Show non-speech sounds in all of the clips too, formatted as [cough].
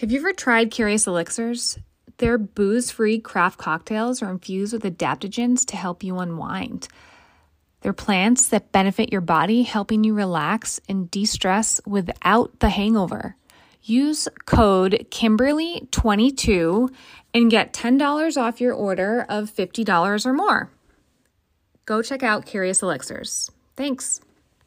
Have you ever tried Curious Elixirs? Their booze free craft cocktails are infused with adaptogens to help you unwind. They're plants that benefit your body, helping you relax and de stress without the hangover. Use code Kimberly22 and get $10 off your order of $50 or more. Go check out Curious Elixirs. Thanks.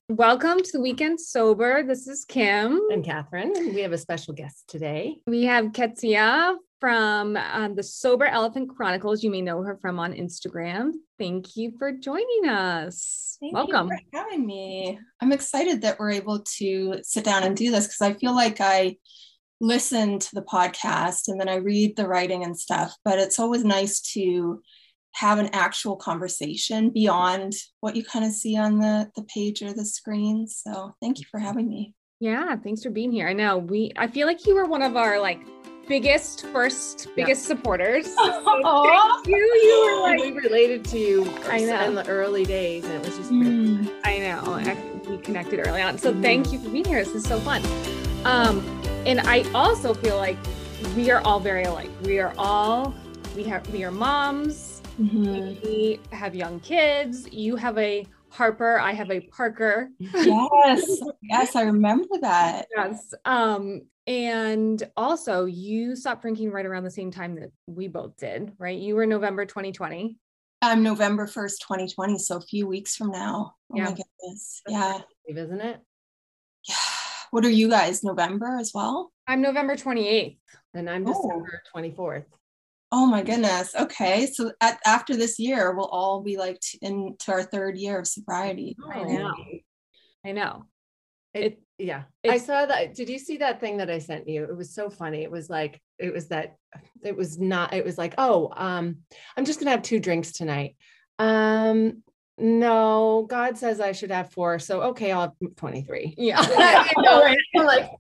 Welcome to the Weekend Sober. This is Kim. and Catherine. We have a special guest today. We have Kezia from um, the Sober Elephant Chronicles. You may know her from on Instagram. Thank you for joining us. Thank Welcome. you for having me. I'm excited that we're able to sit down and do this because I feel like I listen to the podcast and then I read the writing and stuff, but it's always nice to have an actual conversation beyond what you kind of see on the the page or the screen. So thank you for having me. Yeah, thanks for being here. I know we I feel like you were one of our like biggest first biggest supporters. [laughs] So thank you. You were Like, like we related to you I know. in the early days, and it was just Mm. I know. I, we connected early on. So thank you for being here. This is so fun. Um, and I also feel like we are all very alike. We are all we have we are moms. Mhm. We have young kids. You have a Harper. I have a Parker. Yes, [laughs] yes, I remember that. Yes. Um, and also you stopped drinking right around the same time that we both did, right? You were November 2020. Um, November 1st, 2020. So a few weeks from now. Oh Yeah. my goodness. Yeah. isn't it? Yeah. [sighs] What are you guys? November as well? I'm November 28th. And I'm Oh. December 24th. Oh my goodness. Okay. So at, after this year, we'll all be like t- into our third year of sobriety. I know. I know. It, yeah. I saw that. Did you see that thing that I sent you? It was so funny. It was like, it was that, it was not, it was like, oh, um, I'm just going to have two drinks tonight. Um, no, God says I should have four. So, okay, I'll have 23. Yeah. [laughs] You know, [laughs] like,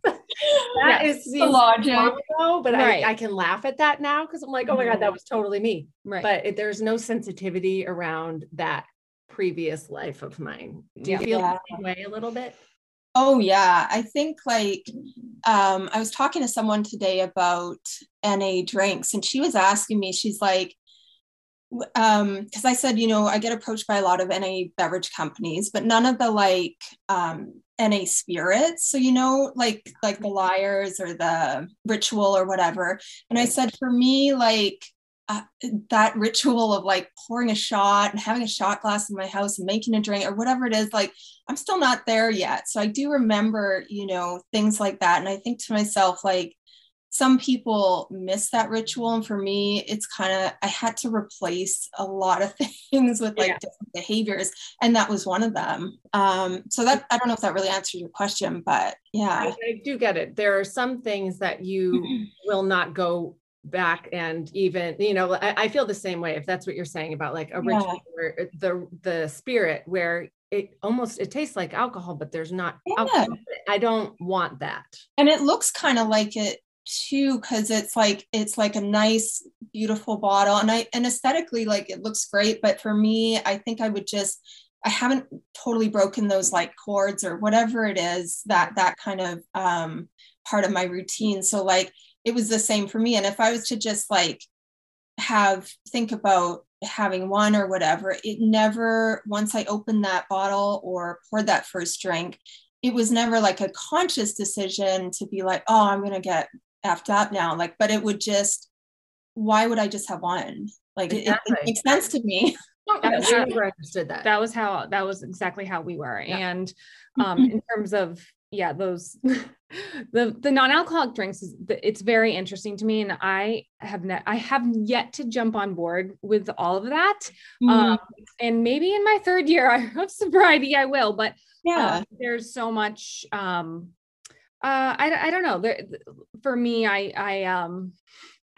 that Yeah, is the logic. No, but Right. I, I can laugh at that now because I'm like, oh my God, that was totally me. right. But it, there's no sensitivity around that previous life of mine. Do you Yeah. feel Yeah. the same way a little bit? Oh yeah. I think like um I was talking to someone today about NA drinks and she was asking me, she's like, w- um, because I said, you know, I get approached by a lot of NA beverage companies, but none of the like um NA spirits. So you know, like like the Lyre's or the ritual or whatever. And I said, for me, like uh, that ritual of like pouring a shot and having a shot glass in my house and making a drink or whatever it is, like I'm still not there yet. So I do remember, you know, things like that. And I think to myself, like, some people miss that ritual. And for me, it's kind of, I had to replace a lot of [laughs] things with like Yeah. different behaviors. And that was one of them. Um, so that, I don't know if that really answers your question, but yeah. I do get it. There are some things that you will not go back and even, you know, I, I feel the same way if that's what you're saying about like a ritual where it- the the spirit where it almost it tastes like alcohol, but there's not Yeah. I don't want that. and it looks kind of like it too because it's like it's like a nice beautiful bottle and i and aesthetically like it looks great but for me i think i would just i haven't totally broken those like chords or whatever it is that that kind of um part of my routine. So like it was the same for me and if i was to just like have think about having one or whatever it never once i opened that bottle or poured that first drink it was never like a conscious decision to be like, oh, I'm gonna get effed up now. Like, but it would just, why would I just have one? Like, it- it, it makes sense to me. [laughs] I Yeah. never understood that. that was how that was exactly how we were Yeah. and um in terms of yeah those [laughs] the the non-alcoholic drinks is it's very interesting to me and i have ne- i have yet to jump on board with all of that Mm-hmm. um and maybe in my third year [laughs] of sobriety i will but yeah. uh, there's so much um uh I, I don't know there for me i i um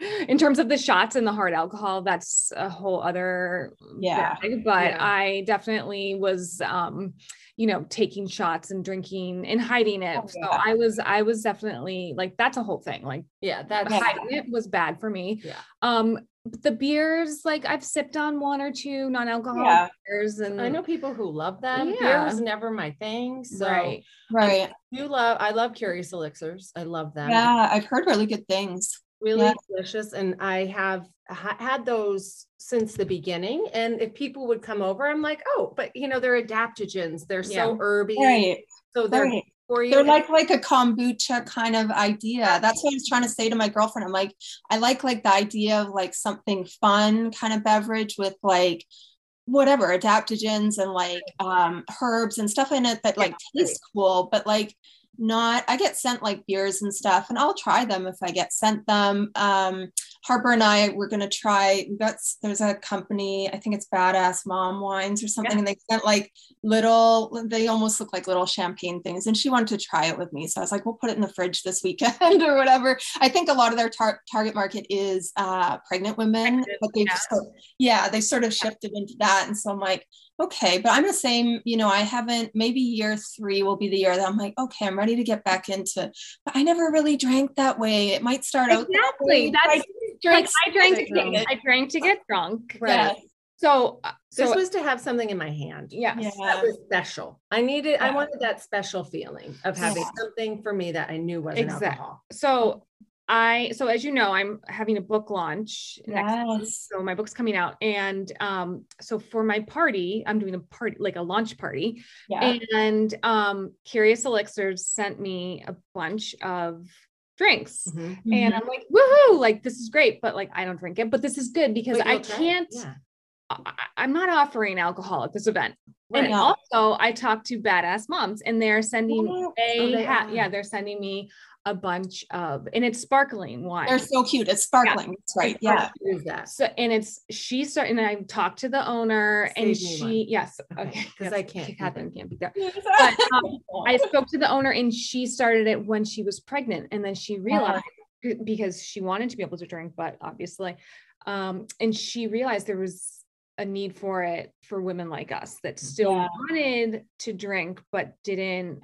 [laughs] in terms of the shots and the hard alcohol that's a whole other Yeah. bag, but Yeah. i definitely was um you know taking shots and drinking and hiding it Oh, so i was i was definitely like that's a whole thing like yeah, that Yeah. hiding it was bad for me Yeah. um the beers, like I've sipped on one or two non-alcoholic Yeah. beers, and I know people who love them. Beer Yeah. was never my thing. So right. Right. you love I love curious elixirs. I love them. Yeah, I've heard really good things. really Yeah. delicious and i have ha- had those since the beginning and if people would come over i'm like oh but you know they're adaptogens they're so Yeah. herby Right. so they're Right. For you They're like like a kombucha kind of idea. That's what I was trying to say to my girlfriend. I'm like, I like like the idea of like something fun kind of beverage with like whatever adaptogens and like um herbs and stuff in it that like tastes cool, but like not I get sent like beers and stuff and I'll try them if I get sent them. Um Harper and I we're gonna try we got there's a company, I think it's badass mom wines or something, and they sent like little they almost look like little champagne things and she wanted to try it with me so i was like we'll put it in the fridge this weekend [laughs] or whatever i think a lot of their tar- target market is uh, pregnant women Pregnant, but they've yeah. sort- yeah they sort of shifted into that and so i'm like okay but i'm the same you know i haven't maybe year three will be the year that i'm like okay i'm ready to get back into but i never really drank that way it might start out Exactly. That's drank I drank to Right. get I drank to get drunk. Right. yeah, So uh, this was to have something in my hand yes. Yeah. that was special i needed i wanted that special feeling of having Yeah. something for me that i knew wasn't Exact- alcohol So I so as you know, I'm having a book launch next week. yes So my book's coming out. And um, so for my party, I'm doing a party, like a launch party. yeah And um Curious Elixirs sent me a bunch of drinks. Mhm. And I'm like, woohoo, like this is great, but like I don't drink it. But this is good because I you'll try it. can't, yeah I, I'm not offering alcohol at this event. And also I talked to badass moms and they're sending Oh, they, oh, they ha- yeah, they're sending me a bunch of and it's sparkling wine. they're so cute. It's sparkling. That's right. Yeah. Use that? So and it's she started and I talked to the owner and Save me she one. yes Okay, okay 'cause yes, I can't Catherine can't be there. But um, I spoke to the owner and she started it when she was pregnant and then she realized b- because she wanted to be able to drink but obviously um and she realized there was a need for it for women like us that still Yeah. wanted to drink but didn't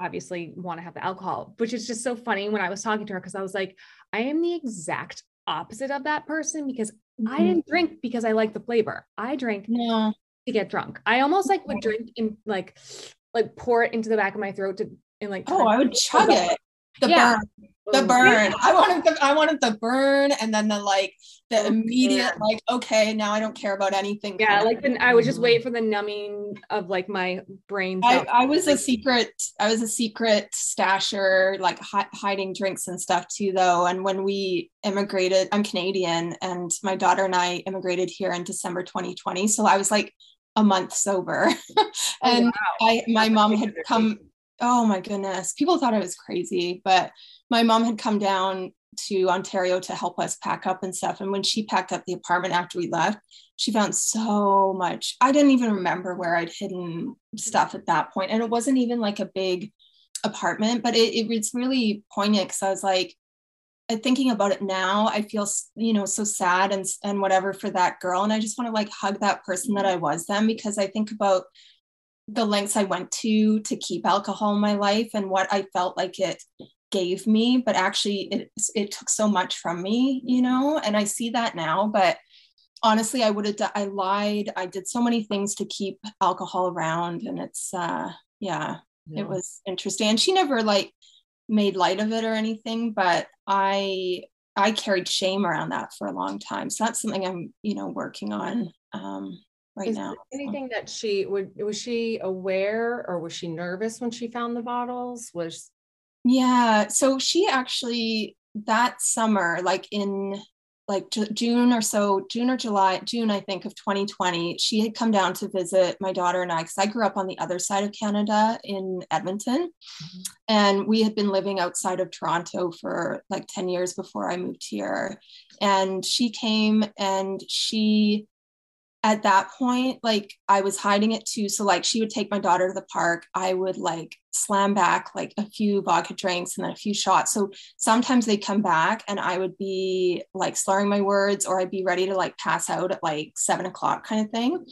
obviously want to have the alcohol which is just so funny when I was talking to her because I was like I am the exact opposite of that person because I Mhm. didn't drink because I like the flavor. I drank no to get drunk. I almost like would drink in like like pour it into the back of my throat to and like Oh, I would chug it. The Yeah. burn, the burn. I wanted the I wanted the burn, and then the like the Oh, immediate like okay, now I don't care about anything. yeah, like then I would just wait for the numbing of like my brain. I. I was a secret. I was a secret stasher, like hi- hiding drinks and stuff too, though. And when we immigrated, I'm Canadian, and my daughter and I immigrated here in December 2020. So I was like a month sober, [laughs] oh, and I my That's mom had come. Oh my goodness, people thought I was crazy, but my mom had come down to Ontario to help us pack up and stuff. And when she packed up the apartment after we left, she found so much. I didn't even remember where I'd hidden stuff at that point. And it wasn't even like a big apartment, but it, was really poignant because I was like, uh, thinking about it now, I feel, you know, so sad and, and whatever for that girl. And I just want to like hug that person that mm-hmm. I was then because I think about the lengths I went to to keep alcohol in my life and what I felt like it gave me, but actually it it took so much from me, you know, and I see that now. But honestly, I would have I lied. I did so many things to keep alcohol around, and it's uh yeah, Yeah. it was interesting. And she never like made light of it or anything, but I I carried shame around that for a long time. So that's something I'm, you know, working on um right Is now. anything that she would was she aware or was she nervous when she found the bottles? Was Yeah. So she actually that summer, like in like June or so, June or July, June, I think of 2020, she had come down to visit my daughter and I, because I grew up on the other side of Canada in Edmonton. Mm-hmm. And we had been living outside of Toronto for like 10 years before I moved here. And she came and she at that point, like I was hiding it too. So like she would take my daughter to the park. I would like slam back like a few vodka drinks and then a few shots. So sometimes they'd come back and I would be like slurring my words or I'd be ready to like pass out at like seven o'clock kind of thing.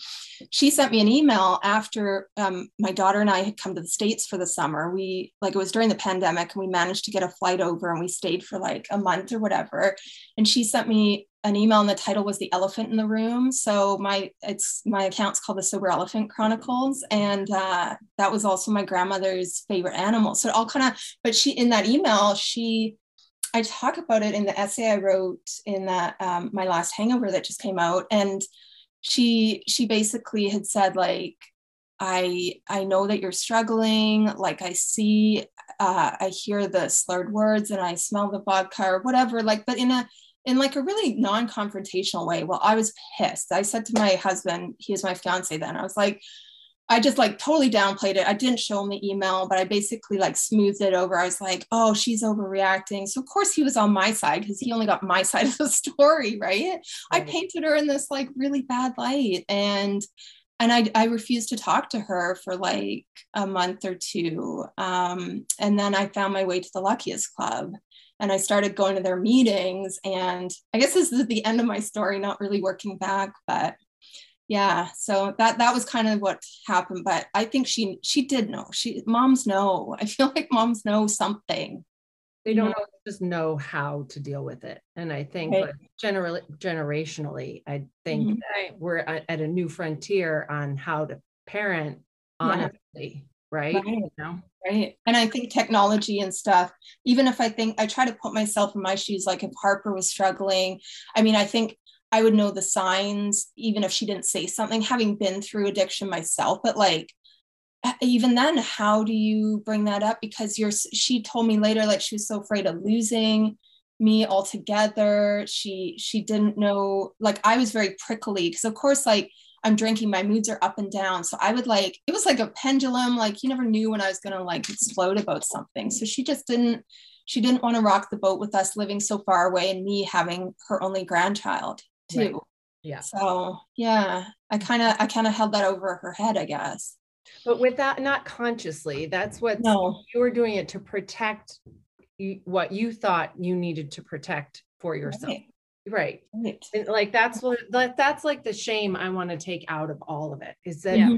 She sent me an email after um, my daughter and I had come to the States for the summer. We like it was during the pandemic and we managed to get a flight over and we stayed for like a month or whatever. And she sent me an email and the title was the elephant in the room. So my it's my account's called the sober elephant chronicles. And uh, that was also my grandmother's favorite animal. So it all kind of but she in that email she i talk about it in the essay i wrote in that um, my last hangover that just came out. And she she basically had said like i i know that you're struggling. Like i see uh, i hear the slurred words and i smell the vodka or whatever. Like but in a in like a really non-confrontational way. Well, I was pissed. I said to my husband, he was my fiance then, I was like, I just like totally downplayed it. I didn't show him the email, but I basically like smoothed it over. I was like, oh, she's overreacting. So of course he was on my side because he only got my [laughs] side of the story, right? I painted her in this like really bad light. And and I, I refused to talk to her for like a month or two. Um, and then I found my way to the Luckiest Club and I started going to their meetings. And I guess this is the end of my story, not really working back, but yeah, so that that was kind of what happened. But I think she she did know. She moms know. I feel like moms know something. They don't know, just know how to deal with it. And I think right. generally generationally, I think mm-hmm. that we're at a new frontier on how to parent honestly, yeah. right? right? You know? Right. And I think technology and stuff, even if I think I try to put myself in my shoes, like if Harper was struggling, I mean, I think I would know the signs, even if she didn't say something, having been through addiction myself. But like, even then, how do you bring that up? Because you're, she told me later, like, she was so afraid of losing me altogether. She, she didn't know, like, I was very prickly because, of course, like, I'm drinking, my moods are up and down. So I would like, it was like a pendulum, like you never knew when I was going to like explode about something. So she just didn't, she didn't want to rock the boat with us living so far away and me having her only grandchild too. Right. Yeah. So yeah, I mm. kind of, I kind of held that over her head, I guess. But with that, not consciously, that's what no. you were doing it to protect what you thought you needed to protect for yourself. Right. Right. right. And like that's what that, that's like the shame I want to take out of all of it is that yeah.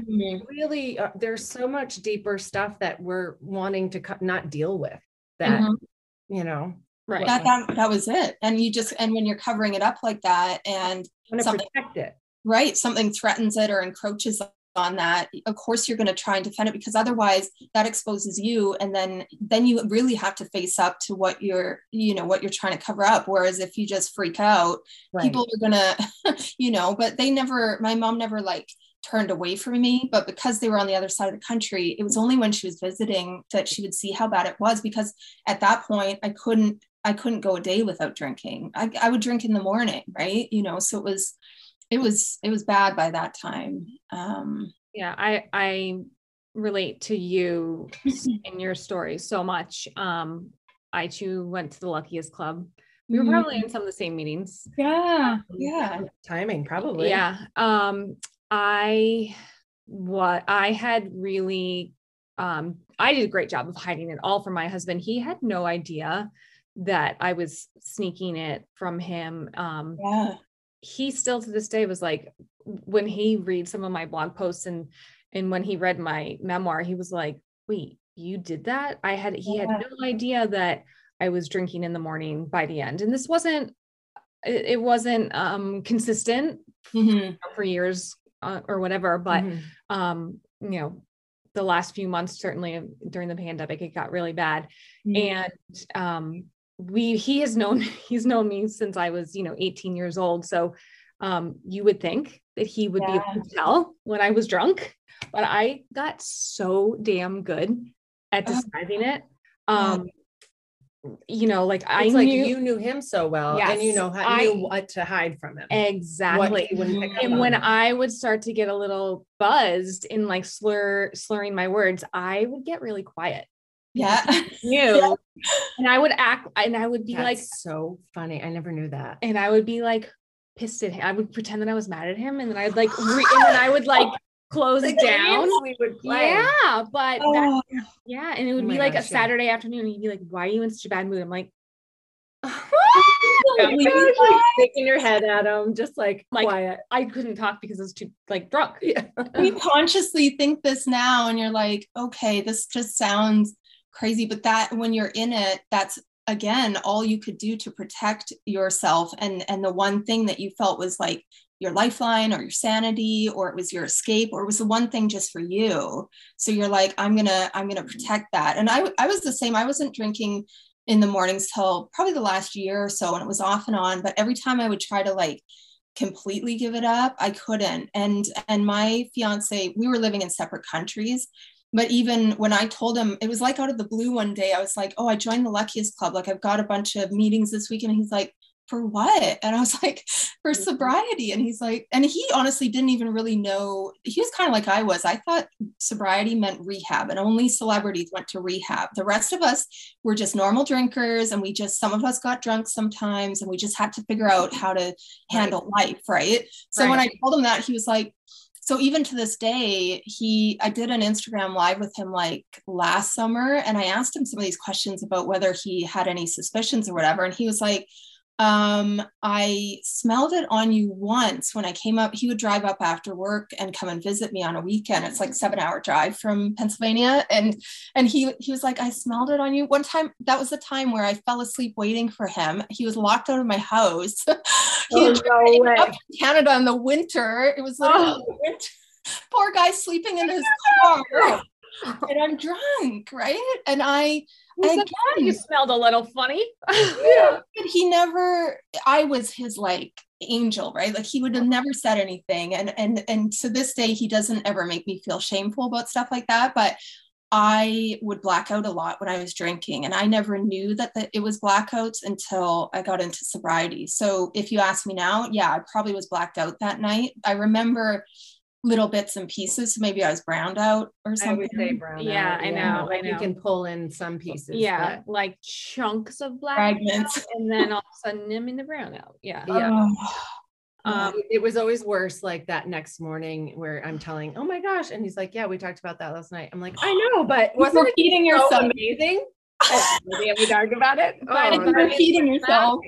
really uh, there's so much deeper stuff that we're wanting to co- not deal with that mm-hmm. you know right that, that that was it and you just and when you're covering it up like that and something, protect it right something threatens it or encroaches on that of course you're going to try and defend it because otherwise that exposes you and then then you really have to face up to what you're you know what you're trying to cover up. Whereas if you just freak out right. people are going [laughs] to you know but they never my mom never like turned away from me but because they were on the other side of the country it was only when she was visiting that she would see how bad it was because at that point i couldn't i couldn't go a day without drinking. I, I would drink in the morning right? You know so it was it was it was bad by that time um. Yeah i i relate to you [laughs] in your story so much um i too went to the luckiest club. We were probably in some of the same meetings. Yeah yeah. [laughs] Timing probably. Yeah um i what i had really um i did a great job of hiding it all from my husband. He had no idea that i was sneaking it from him um yeah he still to this day was like when he reads some of my blog posts and and when he read my memoir he was like wait you did that i had he yeah. had no idea that i was drinking in the morning by the end and this wasn't it, it wasn't um consistent mm-hmm. for years uh, or whatever but mm-hmm. um you know the last few months certainly during the pandemic it got really bad mm-hmm. and um we he has known [laughs] he's known me since I was, you know, 18 years old. So um, you would think that he would yeah. be able to tell when I was drunk, but I got so damn good at uh-huh. disguising it. Um, you know, like it's I like knew you knew him so well, yes, and you know how I, knew what to hide from him. Exactly. And when I would start to get a little buzzed in like slur slurring my words, I would get really quiet yeah knew [laughs] yeah. and i would act and i would be That's like so funny i never knew that and i would be like pissed at him i would pretend that i was mad at him and then i'd like re- and then i would like [laughs] close the down we would play yeah but oh. that, yeah and it would oh be like gosh, a saturday yeah. afternoon and he'd be like why are you in such a bad mood i'm like [laughs] oh like shaking your head at him, just like, like quiet. I couldn't talk because I was too like drunk. Yeah. we consciously think this now, and you're like, okay, this just sounds crazy but that when you're in it that's again all you could do to protect yourself. And and the one thing that you felt was like your lifeline or your sanity or it was your escape or it was the one thing just for you. So you're like i'm gonna i'm gonna mm-hmm. protect that. And i i was the same. I wasn't drinking in the mornings till probably the last year or so and it was off and on. But every time i would try to like completely give it up i couldn't. And and my fiance we were living in separate countries but even when i told him it was like out of the blue one day i was like oh i joined the luckiest club like i've got a bunch of meetings this week and he's like for what? [laughs] And I was like, for mm-hmm. sobriety. And he's like, and he honestly didn't even really know. He was kind of like I was. I thought sobriety meant rehab, and only celebrities went to rehab. The rest of us were just normal drinkers, and we just, some of us got drunk sometimes, and we just had to figure out how to handle right. life. Right. So right. when I told him that, he was like, so even to this day he i did an instagram live with him like last summer and i asked him some of these questions about whether he had any suspicions or whatever and he was like um, I smelled it on you once when I came up. He would drive up after work and come and visit me on a weekend. It's like seven hour drive from Pennsylvania. And and he he was like, I smelled it on you. One time, that was the time where I fell asleep waiting for him. He was locked out of my house. [laughs] he oh, no way. up in Canada in the winter. It was literally oh. winter. Poor guy sleeping in his [laughs] car. [laughs] and I'm drunk, right? And I Again, you smelled a little funny. yeah. [laughs] But he never, I was his like angel, right? Like he would have never said anything. And and and to this day, he doesn't ever make me feel shameful about stuff like that. But I would black out a lot when I was drinking, and I never knew that the, it was blackouts until I got into sobriety. So if you ask me now, yeah, I probably was blacked out that night. I remember little bits and pieces. So maybe I was browned out or something. I would say brown yeah, out. I know. Like I know. you can pull in some pieces. Yeah, but... like chunks of black fragments, [laughs] and then all of a sudden I'm in the brown out. Yeah, yeah. Oh. Um, it was always worse like that next morning where I'm telling, oh my gosh. And he's like, yeah, we talked about that last night. I'm like, I [gasps] know, but wasn't it eating yourself so amazing? Maybe we talked about it. [laughs] But oh, repeating yourself.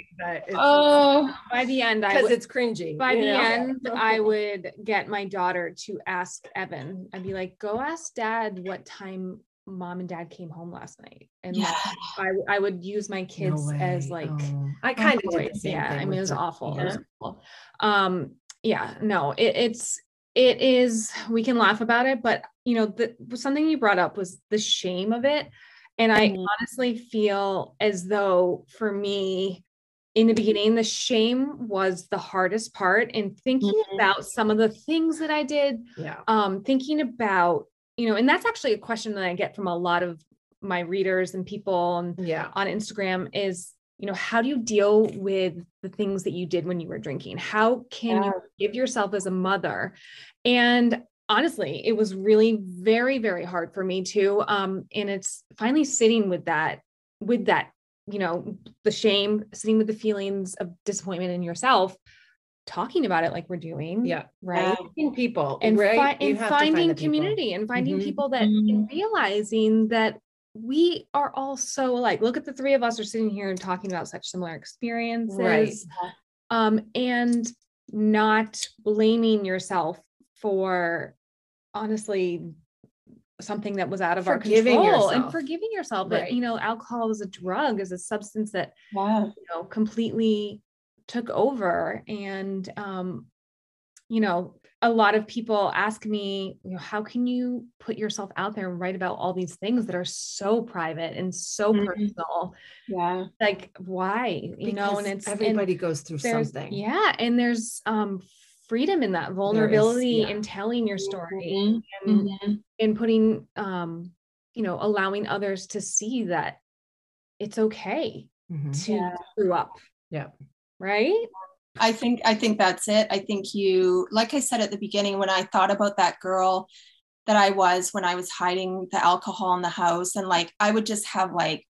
Oh, by the end, because it's cringy. By the know? end, [laughs] I would get my daughter to ask Evan. I'd be like, "Go ask Dad what time mom and dad came home last night and yeah. like, I, I would use my kids no as like oh. i kind of did yeah i mean it was awful. Yeah. it was awful um yeah no it, it's it is we can laugh about it but you know the something you brought up was the shame of it and I mm-hmm. honestly feel as though for me, in the beginning, the shame was the hardest part. And thinking mm-hmm. about some of the things that I did, yeah. um, thinking about, you know, and that's actually a question that I get from a lot of my readers and people and yeah. on Instagram is, you know, how do you deal with the things that you did when you were drinking? How can yeah. you give yourself as a mother? And honestly it was really very very hard for me too um and it's finally sitting with that with that you know the shame sitting with the feelings of disappointment in yourself talking about it like we're doing yeah right people and, right? fi- and finding find community and finding mm-hmm. people that mm-hmm. and realizing that we are all so alike look at the three of us are sitting here and talking about such similar experiences right. um and not blaming yourself for honestly something that was out of forgiving our control yourself. and forgiving yourself right. that you know alcohol is a drug is a substance that wow. you know completely took over and um you know a lot of people ask me you know how can you put yourself out there and write about all these things that are so private and so mm-hmm. personal yeah like why you because know and it's everybody and goes through something yeah and there's um freedom in that vulnerability is, yeah. in telling your story mm-hmm. and mm-hmm. in putting um you know allowing others to see that it's okay mm-hmm. to yeah. screw up yeah right i think i think that's it i think you like i said at the beginning when i thought about that girl that i was when i was hiding the alcohol in the house and like i would just have like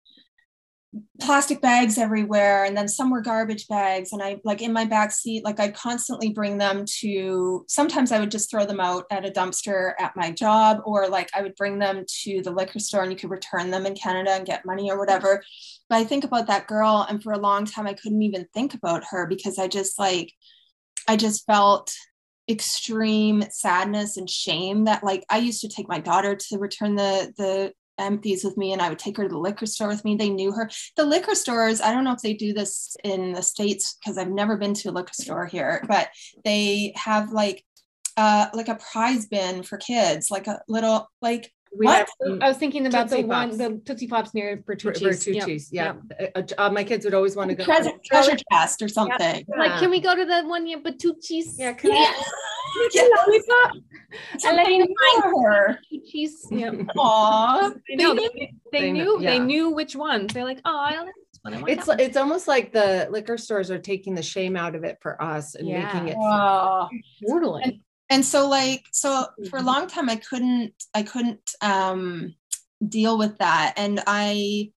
plastic bags everywhere and then some were garbage bags and i like in my back seat like i'd constantly bring them to sometimes i would just throw them out at a dumpster at my job or like i would bring them to the liquor store and you could return them in canada and get money or whatever. But i think about that girl and for a long time i couldn't even think about her because i just like i just felt extreme sadness and shame that like I used to take my daughter to return the the empties with me and I would take her to the liquor store with me. They knew her. The liquor stores, I don't know if they do this in the States because I've never been to a liquor store here, but they have like uh like a prize bin for kids, like a little like we what? Have, I was thinking about Tootsie the Pops. one, the Tootsie Pops near Bertucci's. Bertucci's, yep. yeah. Yep. Uh, uh, my kids would always want to go. Treasure, treasure chest or something. Yeah. Like, can we go to the one near Bertucci's? Yeah, can yeah. [laughs] we? [laughs] yeah. and let me find her. Bertucci's. Yeah. Aww. They, know, they, they, they knew. Yeah. They knew which ones. They're like, oh, I like it's it's almost like the liquor stores are taking the shame out of it for us and yeah. making it wow. totally. And, and so like so for a long time i couldn't i couldn't um deal with that and i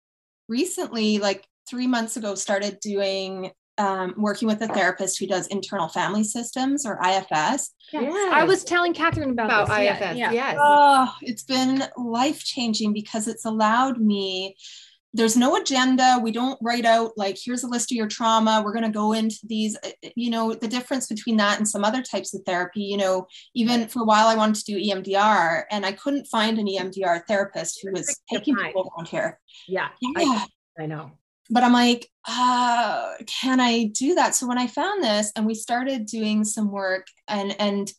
recently like three months ago started doing um, working with a therapist who does internal family systems or IFS. Yes. yes. I was telling Catherine about, about this. IFS. Yeah. Yes. Oh, it's been life changing because it's allowed me there's no agenda we don't write out like here's a list of your trauma we're going to go into these uh, uh, you know the difference between that and some other types of therapy you know even for a while i wanted to do emdr and i couldn't find an emdr therapist who was taking people around here yeah yeah I, I know but i'm like uh, can i do that? So when i found this and we started doing some work and and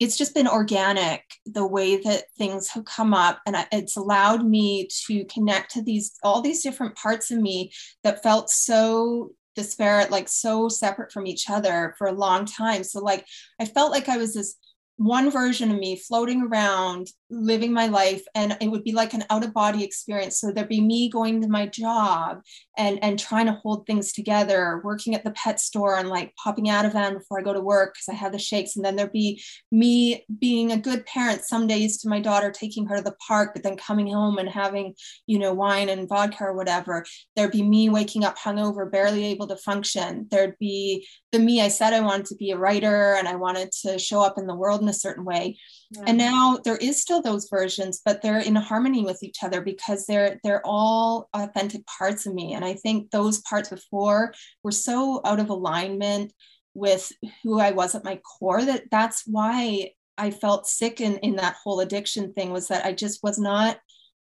it's just been organic the way that things have come up. And it's allowed me to connect to these all these different parts of me that felt so disparate like so separate from each other for a long time. So like i felt like i was this one version of me floating around living my life and it would be like an out of body experience. So there'd be me going to my job and and trying to hold things together working at the pet store and like popping Ativan before i go to work because i have the shakes. And then there'd be me being a good parent some days to my daughter taking her to the park but then coming home and having you know wine and vodka or whatever. There'd be me waking up hungover barely able to function. There'd be the me i said i wanted to be a writer and i wanted to show up in the world in a certain way yeah. and now there is still those versions but they're in harmony with each other because they're they're all authentic parts of me and i think those parts before were so out of alignment with who i was at my core that that's why i felt sick in in that whole addiction thing was that i just was not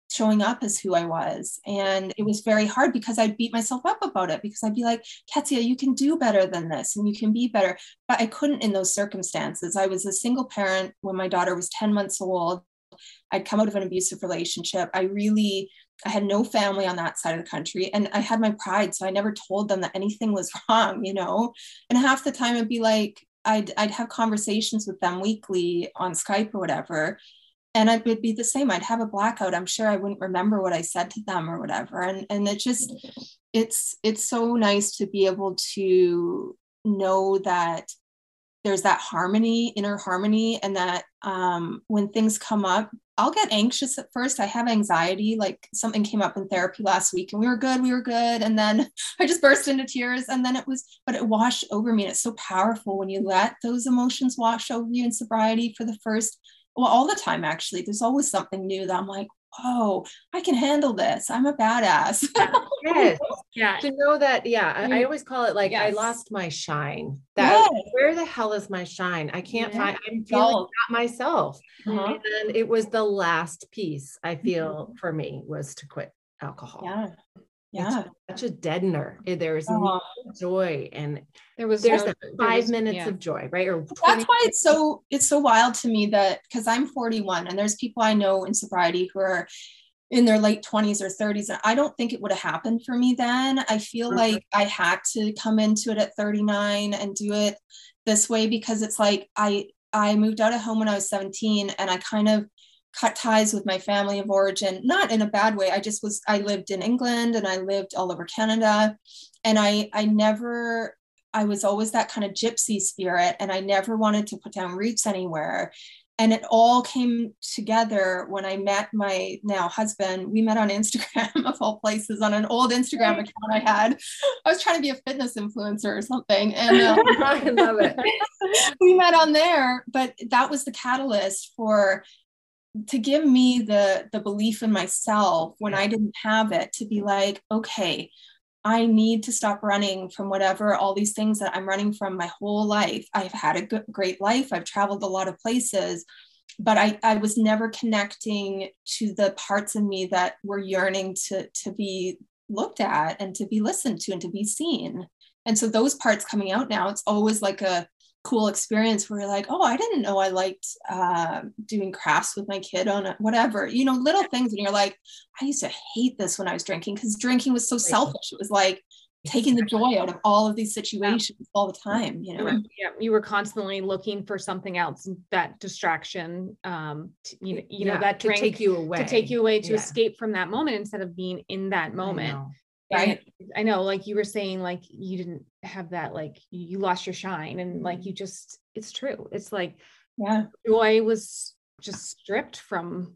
showing up as who I was. And it was very hard because I'd beat myself up about it because I'd be like, Kezia, you can do better than this and you can be better. But I couldn't in those circumstances. I was a single parent when my daughter was 10 months old. I'd come out of an abusive relationship. I really, I had no family on that side of the country and I had my pride. So I never told them that anything was [laughs] wrong, you know? And half the time it'd be like, I'd, I'd have conversations with them weekly on Skype or whatever and it would be the same. I'd have a blackout. I'm sure i wouldn't remember what i said to them or whatever. And and it just it's it's so nice to be able to know that there's that harmony inner harmony and that um, when things come up i'll get anxious at first. I have anxiety like something came up in therapy last week and we were good we were good. And then [laughs] i just burst into tears and then it was but it washed over me and it's so powerful when you let those emotions wash over you in sobriety for the first well, all the time, actually. There's always something new that I'm like, oh, I can handle this. I'm a badass. [laughs] yes. Yeah. To know that, yeah, I, I mm. always call it like yes. I lost my shine. That yes. where the hell is my shine? I can't yeah. find I'm feeling not myself. Uh-huh. And it was the last piece I feel mm-hmm. for me was to quit alcohol. Yeah yeah it's such a deadener eh, there's oh. no joy and there was there's no, five was, minutes yeah. of joy right or that's why it's so it's so wild to me that because i'm 41 and there's people i know in sobriety who are in their late 20s or 30s and i don't think it would have happened for me then i feel mm-hmm. like i had to come into it at 39 and do it this way because it's like i i moved out of home when i was 17 and i kind of cut ties with my family of origin not in a bad way. I just was i lived in england and i lived all over canada. And i i never i was always that kind of gypsy spirit and i never wanted to put down roots anywhere. And it all came together when i met my now husband. We met on [laughs] instagram of all places on an old instagram account i had. I was trying to be a fitness influencer or something and um, [laughs] i love it. [laughs] we met on there but that was the catalyst for to give me the the belief in myself when i didn't have it to be like okay i need to stop running from whatever all these things that i'm running from my whole life. I've had a good, great life. I've traveled a lot of places but I, I was never connecting to the parts of me that were yearning to to be looked at and to be listened to and to be seen. And so those parts coming out now it's always like a cool experience where you're like oh i didn't know i liked uh, doing crafts with my kid on a, whatever you know little things and you're like i used to hate this when i was drinking because drinking was so selfish. It was like taking the joy out of all of these situations yeah. all the time you know? Yeah you were constantly looking for something else that distraction um to, you know you yeah, know that drink to take you away. to take you away to yeah. escape from that moment instead of being in that moment right I, I know like you were saying like you didn't have that like you lost your shine and like you just it's true. It's like yeah. joy was just stripped from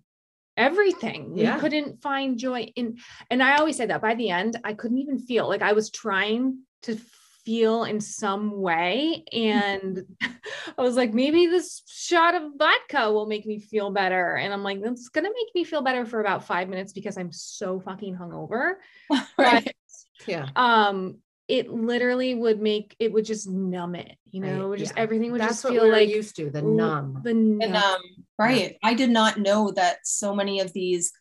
everything. Yeah. we couldn't find joy in and i always say that by the end i couldn't even feel like i was trying to feel in some way and [laughs] i was like maybe this shot of vodka will make me feel better and i'm like that's gonna make me feel better for about five minutes because i'm so fucking hungover [laughs] right but, yeah um it literally would make it would just numb it you know right. just yeah. everything would That's just feel like used to the numb the numb. And, um, right i did not know that so many of these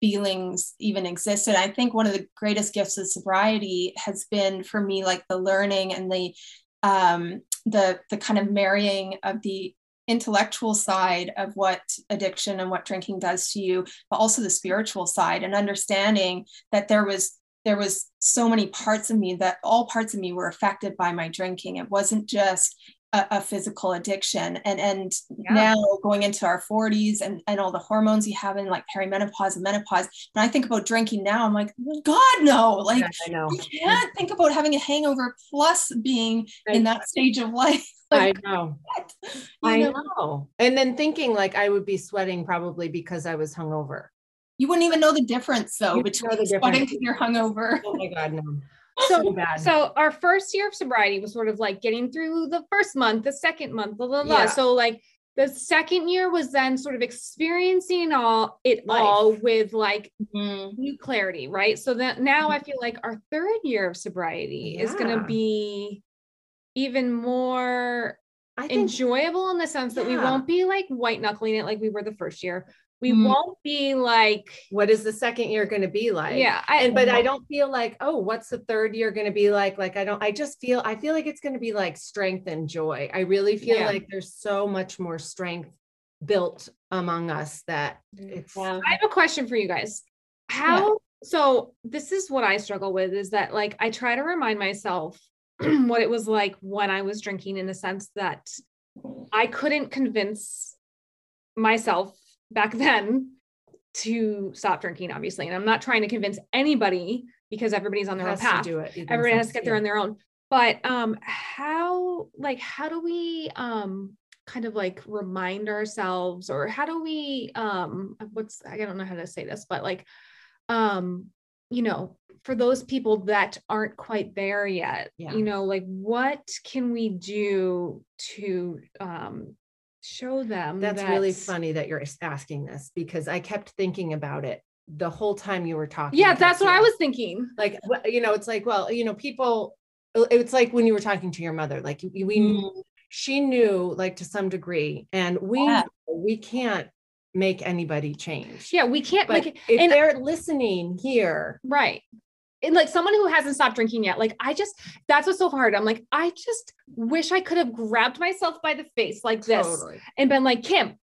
feelings even existed i think one of the greatest gifts of sobriety has been for me like the learning and the um the the kind of marrying of the intellectual side of what addiction and what drinking does to you but also the spiritual side and understanding that there was there was so many parts of me that all parts of me were affected by my drinking. It wasn't just a, a physical addiction. And and yeah. now going into our 40s and, and all the hormones you have in like perimenopause and menopause. When I think about drinking now, I'm like, God, no, like I know. you can't think about having a hangover plus being in that stage of life. [laughs] Like, I know. I know? know. And then thinking like I would be sweating probably because I was hungover. You wouldn't even know the difference though between the sweating because you're hungover. Oh my god, no. So, so, so our first year of sobriety was sort of like getting through the first month, the second month, blah blah blah. Yeah. So like the second year was then sort of experiencing all it Life. all with like mm-hmm. new clarity, right? So that now I feel like our third year of sobriety yeah. is going to be even more think, enjoyable in the sense that we won't be like white knuckling it like we were the first year we mm. won't be like what is the second year going to be like yeah I, and but i don't feel like oh what's the third year going to be like like i don't i just feel i feel like it's going to be like strength and joy i really feel yeah. like there's so much more strength built among us that it's yeah. i have a question for you guys how yeah. so this is what i struggle with is that like i try to remind myself [clears throat] what it was like when i was drinking in the sense that i couldn't convince myself back then to stop drinking, obviously. And I'm not trying to convince anybody because everybody's on their own path. do it. Everybody has to get there on their own. But um, how like how do we um kind of like remind ourselves or how do we um what's I don't know how to say this, but like um, you know, for those people that aren't quite there yet, yeah. you know, like what can we do to um show them that's that... really funny that you're asking this because i kept thinking about it the whole time you were talking yeah that's what i was thinking like you know it's like well you know people it's like when you were talking to your mother like we mm. she knew like to some degree and we yeah. we can't make anybody change yeah we can't but like if and, they're listening here right and like someone who hasn't stopped drinking yet, like I just that's what's so hard. I'm like, I just wish I could have grabbed myself by the face like this totally. and been like, Kim,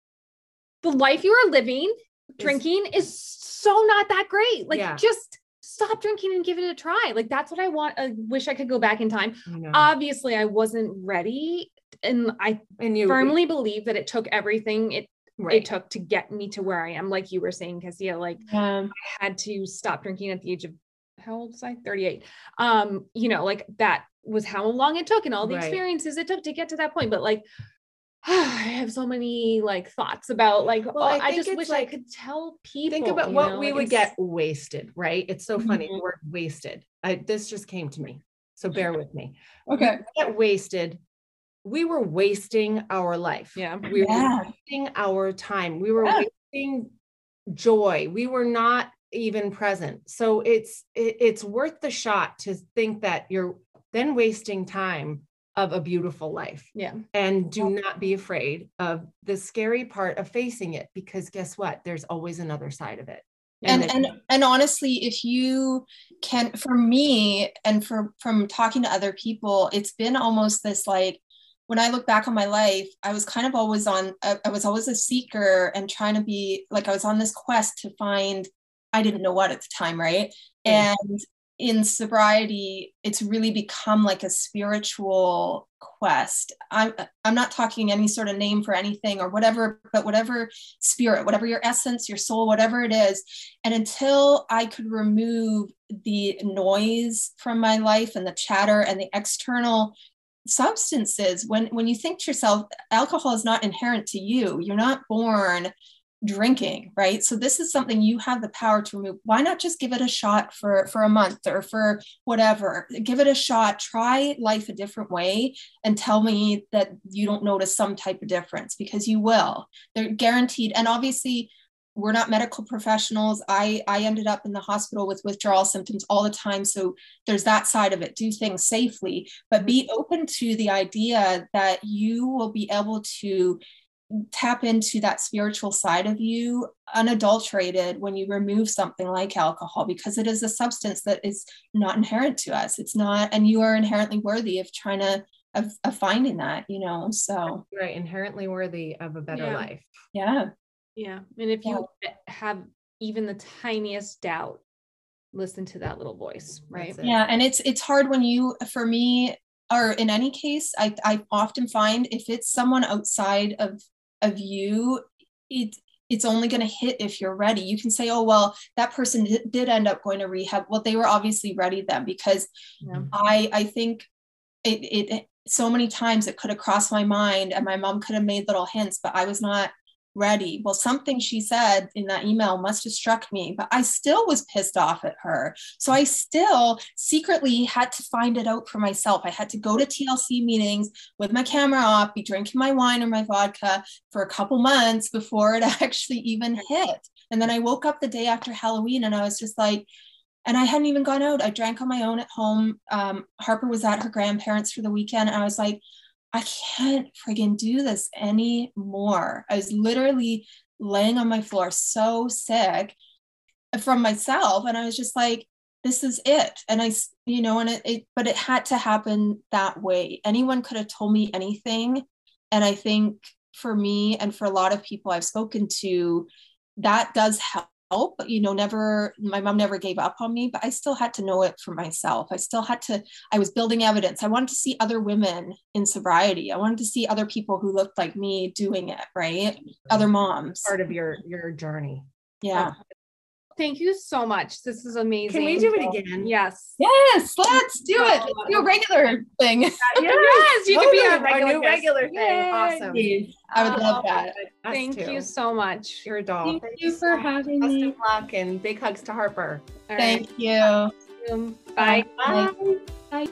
the life you are living, drinking is so not that great. Like yeah. just stop drinking and give it a try. Like that's what I want. I wish I could go back in time. Obviously, I wasn't ready. And I and you firmly believe that it took everything it Right. it took to get me to where I am. Like you were saying, because yeah, like um, I had to stop drinking at the age of how old was I? 38. Um, you know, like that was how long it took and all the right. experiences it took to get to that point. But like, [sighs] I have so many like thoughts about like well, oh, I, I, just wish like, I could tell people. Think about what know, we like would get wasted, right? It's so funny. Mm-hmm. The word wasted. I, this just came to me. So bear with me. Okay. get wasted. We were wasting our life. Yeah. We were yeah. wasting our time. We were yeah. wasting joy. We were not even present. So it's it, it's worth the shot to think that you're then wasting time of a beautiful life. Yeah. And do not be afraid of the scary part of facing it because guess what? There's always another side of it. And and and, and honestly, if you can for me and for from talking to other people, it's been almost this like when I look back on my life, I was kind of always on, I, was always a seeker and trying to be like, I was on this quest to find, I didn't know what at the time, right? Mm. And in sobriety, it's really become like a spiritual quest. I'm I'm not talking any sort of name for anything or whatever, but whatever spirit, whatever your essence, your soul, whatever it is. And until I could remove the noise from my life and the chatter and the external substances when when you think to yourself alcohol is not inherent to you you're not born drinking right? So this is something you have the power to remove. Why not just give it a shot for for a month or for whatever? Give it a shot. Try life a different way and tell me that you don't notice some type of difference because you will. They're guaranteed. And obviously we're not medical professionals. I i ended up in the hospital with withdrawal symptoms all the time. So there's that side of it. Do things safely but be open to the idea that you will be able to tap into that spiritual side of you unadulterated when you remove something like alcohol because it is a substance that is not inherent to us it's not and you are inherently worthy of trying to of, of finding that you know so right inherently worthy of a better yeah. life yeah yeah. And if you yeah. have even the tiniest doubt, listen to that little voice, right? Yeah. And it's it's hard when you for me or in any case, I, I often find if it's someone outside of of you, it it's only going to hit if you're ready. You can say, oh, well, that person did, end up going to rehab. Well, they were obviously ready then because yeah. I I think it, it so many times it could have crossed my mind and my mom could have made little hints, but I was not ready. Well, something she said in that email must have struck me, but I still was pissed off at her. So I still secretly had to find it out for myself. I had to go to TLC meetings with my camera off, be drinking my wine or my vodka for a couple months before it [laughs] actually even hit. And then I woke up the day after Halloween and I was just like, and I hadn't even gone out. I drank on my own at home. Um, Harper was at her grandparents for the weekend. And I was like, I can't friggin' do this anymore. I was literally laying on my floor so sick from myself. And I was just like, this is it. And I, you know, and it, it but it had to happen that way. Anyone could have told me anything. And I think for me and for a lot of people I've spoken to, that does help help you know never my mom never gave up on me but i still had to know it for myself. I still had to i was building evidence. I wanted to see other women in sobriety. I wanted to see other people who looked like me doing it right? Other moms. part of your your journey. Yeah Thank you so much. This is amazing. Can we do it again? Yes. Yes, let's do it. Let's do a regular thing. [laughs] yes, yes you totally. can be our regular, new regular thing. Yay. Awesome. I would love that. Thank too. you so much. You're a doll. Thank Thank you for having Best me. Best of luck and big hugs to Harper. All Thank right. you. Bye. Bye. Bye.